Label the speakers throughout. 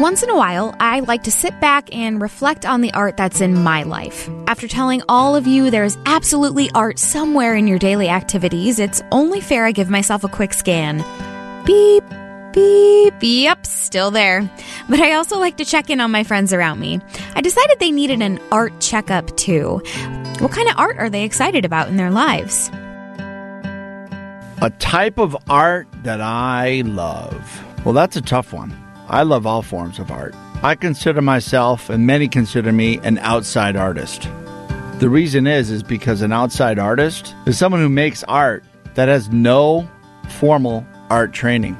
Speaker 1: Once in a while, I like to sit back and reflect on the art that's in my life. After telling all of you there is absolutely art somewhere in your daily activities, it's only fair I give myself a quick scan. Beep, beep, yep, still there. But I also like to check in on my friends around me. I decided they needed an art checkup too. What kind of art are they excited about in their lives?
Speaker 2: A type of art that I love. Well, that's a tough one. I love all forms of art. I consider myself, and many consider me, an outside artist. The reason is is because an outside artist is someone who makes art that has no formal art training.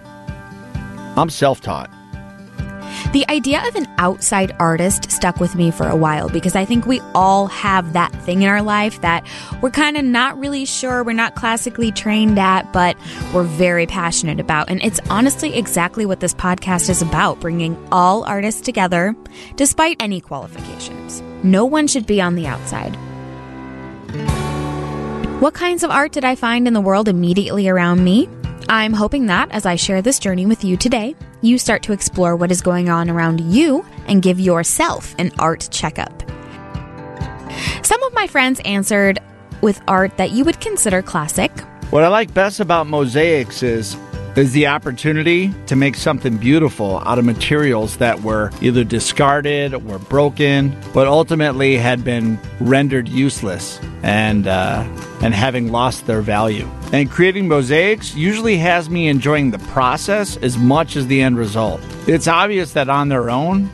Speaker 2: I'm self-taught.
Speaker 1: The idea of an outside artist stuck with me for a while because I think we all have that thing in our life that we're kind of not really sure, we're not classically trained at, but we're very passionate about. And it's honestly exactly what this podcast is about bringing all artists together despite any qualifications. No one should be on the outside. What kinds of art did I find in the world immediately around me? I'm hoping that as I share this journey with you today, you start to explore what is going on around you and give yourself an art checkup. Some of my friends answered with art that you would consider classic.
Speaker 2: What I like best about mosaics is is the opportunity to make something beautiful out of materials that were either discarded or broken, but ultimately had been rendered useless and uh, and having lost their value. And creating mosaics usually has me enjoying the process as much as the end result. It's obvious that on their own,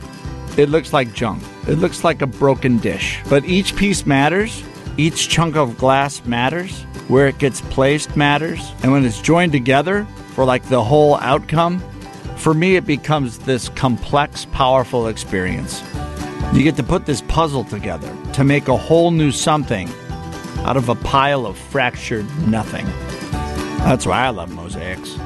Speaker 2: it looks like junk. It looks like a broken dish. But each piece matters. Each chunk of glass matters. Where it gets placed matters. And when it's joined together, for like the whole outcome, for me, it becomes this complex, powerful experience. You get to put this puzzle together to make a whole new something out of a pile of fractured nothing. That's why I love mosaics.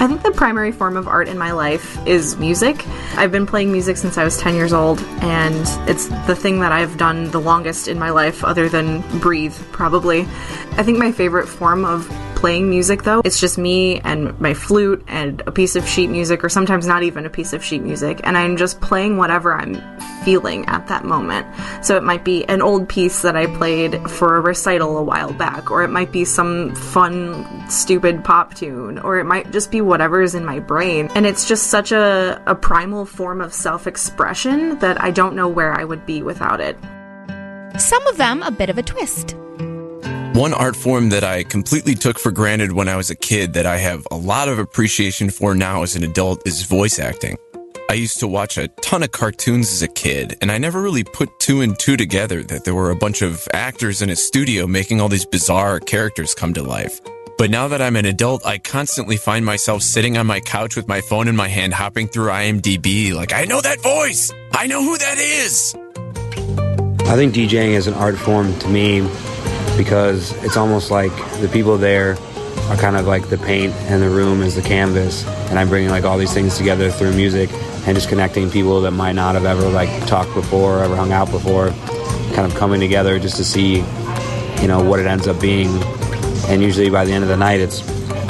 Speaker 3: I think the primary form of art in my life is music. I've been playing music since I was 10 years old, and it's the thing that I've done the longest in my life, other than breathe, probably. I think my favorite form of playing music though. It's just me and my flute and a piece of sheet music, or sometimes not even a piece of sheet music, and I'm just playing whatever I'm feeling at that moment. So it might be an old piece that I played for a recital a while back, or it might be some fun, stupid pop tune, or it might just be whatever's in my brain. And it's just such a, a primal form of self expression that I don't know where I would be without it.
Speaker 1: Some of them a bit of a twist.
Speaker 4: One art form that I completely took for granted when I was a kid that I have a lot of appreciation for now as an adult is voice acting. I used to watch a ton of cartoons as a kid, and I never really put two and two together that there were a bunch of actors in a studio making all these bizarre characters come to life. But now that I'm an adult, I constantly find myself sitting on my couch with my phone in my hand, hopping through IMDb, like, I know that voice! I know who that is!
Speaker 5: I think DJing is an art form to me because it's almost like the people there are kind of like the paint and the room is the canvas and i'm bringing like all these things together through music and just connecting people that might not have ever like talked before or ever hung out before kind of coming together just to see you know what it ends up being and usually by the end of the night it's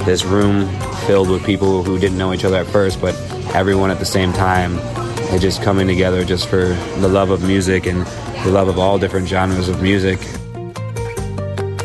Speaker 5: this room filled with people who didn't know each other at first but everyone at the same time and just coming together just for the love of music and the love of all different genres of music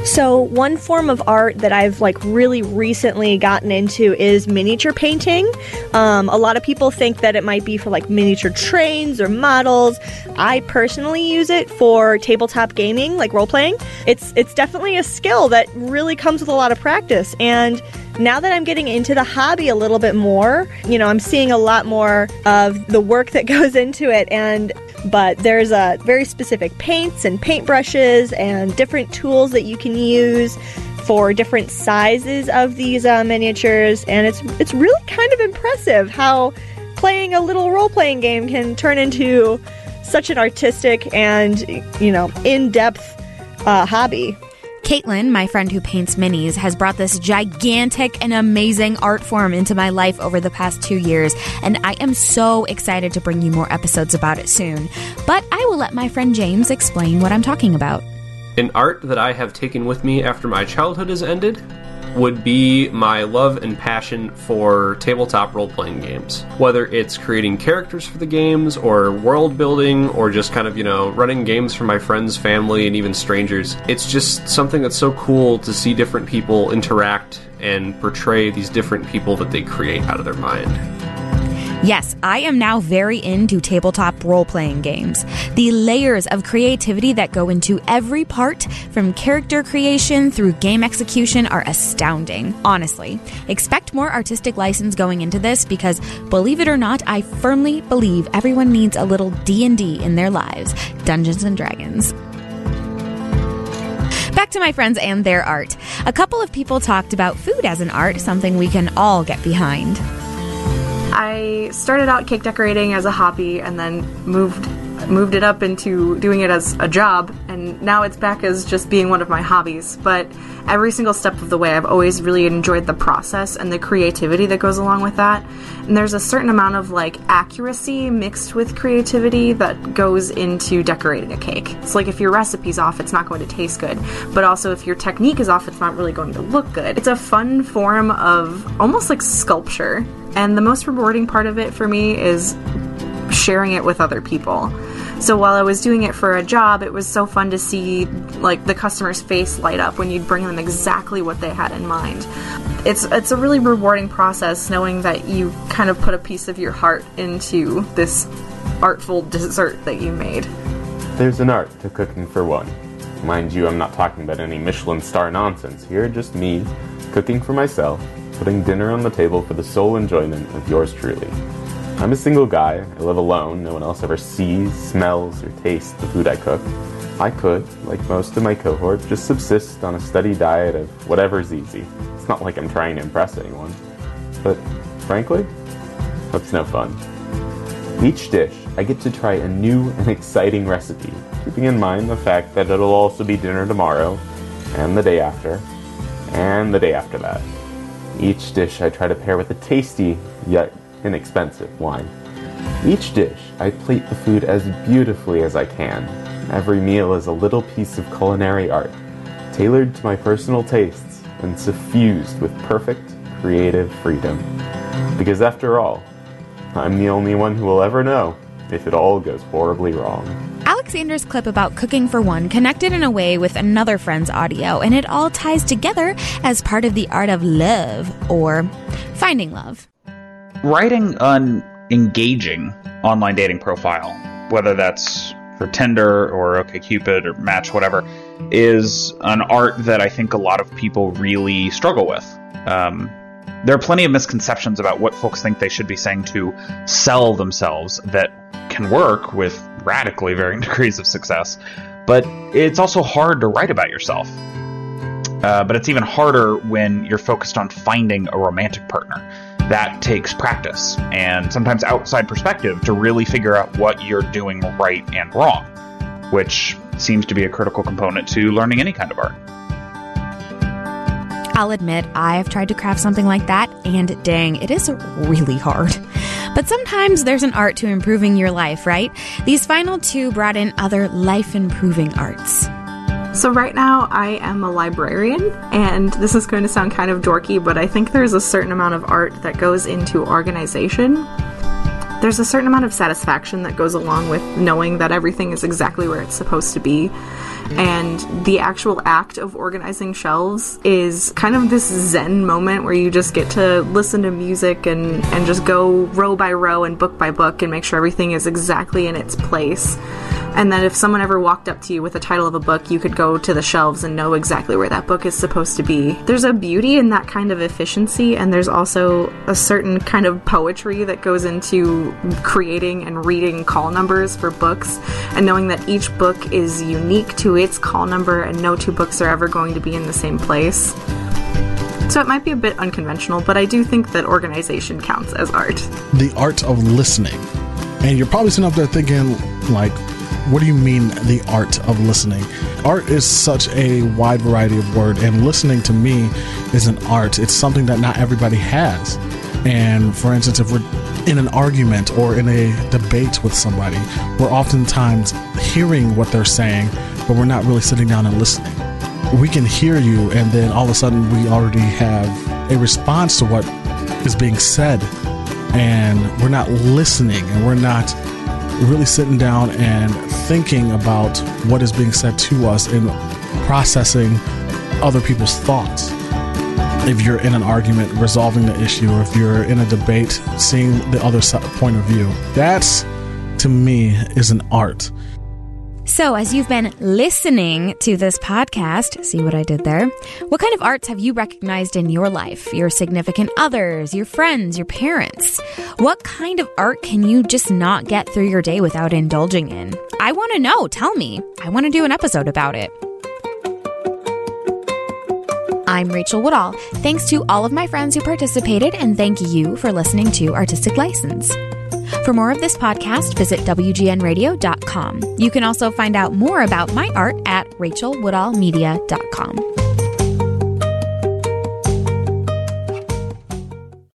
Speaker 6: so, one form of art that I've like really recently gotten into is miniature painting. Um, a lot of people think that it might be for like miniature trains or models. I personally use it for tabletop gaming, like role playing. It's it's definitely a skill that really comes with a lot of practice and now that I'm getting into the hobby a little bit more, you know, I'm seeing a lot more of the work that goes into it and but there's a very specific paints and paintbrushes and different tools that you can use for different sizes of these uh, miniatures. And it's it's really kind of impressive how playing a little role-playing game can turn into such an artistic and you know in-depth uh, hobby
Speaker 1: Caitlin, my friend who paints minis, has brought this gigantic and amazing art form into my life over the past two years, and I am so excited to bring you more episodes about it soon. But I will let my friend James explain what I'm talking about.
Speaker 7: An art that I have taken with me after my childhood has ended would be my love and passion for tabletop role playing games. Whether it's creating characters for the games, or world building, or just kind of, you know, running games for my friends, family, and even strangers. It's just something that's so cool to see different people interact and portray these different people that they create out of their mind.
Speaker 1: Yes, I am now very into tabletop role playing games. The layers of creativity that go into every part, from character creation through game execution, are astounding. Honestly, expect more artistic license going into this because, believe it or not, I firmly believe everyone needs a little D&D in their lives. Dungeons and Dragons. Back to my friends and their art. A couple of people talked about food as an art, something we can all get behind.
Speaker 3: I started out cake decorating as a hobby and then moved moved it up into doing it as a job and now it's back as just being one of my hobbies. But every single step of the way I've always really enjoyed the process and the creativity that goes along with that. And there's a certain amount of like accuracy mixed with creativity that goes into decorating a cake. It's like if your recipe's off it's not going to taste good. But also if your technique is off it's not really going to look good. It's a fun form of almost like sculpture. And the most rewarding part of it for me is sharing it with other people. So while I was doing it for a job, it was so fun to see like the customer's face light up when you'd bring them exactly what they had in mind. It's it's a really rewarding process knowing that you kind of put a piece of your heart into this artful dessert that you made.
Speaker 8: There's an art to cooking for one. Mind you, I'm not talking about any Michelin star nonsense here, just me cooking for myself, putting dinner on the table for the sole enjoyment of yours truly. I'm a single guy. I live alone. No one else ever sees, smells, or tastes the food I cook. I could, like most of my cohort, just subsist on a steady diet of whatever's easy. It's not like I'm trying to impress anyone. But, frankly, that's no fun. Each dish, I get to try a new and exciting recipe, keeping in mind the fact that it'll also be dinner tomorrow, and the day after, and the day after that. Each dish I try to pair with a tasty, yet inexpensive wine. Each dish, I plate the food as beautifully as I can. Every meal is a little piece of culinary art, tailored to my personal tastes and suffused with perfect, creative freedom. Because after all, I'm the only one who will ever know if it all goes horribly wrong.
Speaker 1: Alexander's clip about cooking for one connected in a way with another friend's audio, and it all ties together as part of the art of love or finding love
Speaker 9: writing an engaging online dating profile, whether that's for Tinder or OkCupid or Match, whatever, is an art that I think a lot of people really struggle with. Um, there are plenty of misconceptions about what folks think they should be saying to sell themselves that can work with radically varying degrees of success. But it's also hard to write about yourself. Uh, but it's even harder when you're focused on finding a romantic partner that takes practice and sometimes outside perspective to really figure out what you're doing right and wrong, which seems to be a critical component to learning any kind of art.
Speaker 1: I'll admit, I have tried to craft something like that, and dang, it is really hard. But sometimes there's an art to improving your life, right? These final two brought in other life improving arts.
Speaker 3: So, right now, I am a librarian, and this is going to sound kind of dorky, but I think there's a certain amount of art that goes into organization. There's a certain amount of satisfaction that goes along with knowing that everything is exactly where it's supposed to be. And the actual act of organizing shelves is kind of this zen moment where you just get to listen to music and, and just go row by row and book by book and make sure everything is exactly in its place and that if someone ever walked up to you with a title of a book, you could go to the shelves and know exactly where that book is supposed to be. There's a beauty in that kind of efficiency, and there's also a certain kind of poetry that goes into creating and reading call numbers for books, and knowing that each book is unique to its call number, and no two books are ever going to be in the same place. So it might be a bit unconventional, but I do think that organization counts as art.
Speaker 10: The art of listening. And you're probably sitting up there thinking, like, what do you mean the art of listening? Art is such a wide variety of word, and listening to me is an art. It's something that not everybody has. And for instance, if we're in an argument or in a debate with somebody, we're oftentimes hearing what they're saying, but we're not really sitting down and listening. we can hear you, and then all of a sudden we already have a response to what is being said, and we're not listening, and we're not really sitting down and thinking about what is being said to us and processing other people's thoughts. If you're in an argument, resolving the issue, or if you're in a debate, seeing the other point of view, that's to me is an art.
Speaker 1: So, as you've been listening to this podcast, see what I did there? What kind of arts have you recognized in your life? Your significant others, your friends, your parents? What kind of art can you just not get through your day without indulging in? I want to know. Tell me. I want to do an episode about it. I'm Rachel Woodall. Thanks to all of my friends who participated, and thank you for listening to Artistic License. For more of this podcast, visit WGNradio.com. You can also find out more about my art at rachelwoodallmedia.com.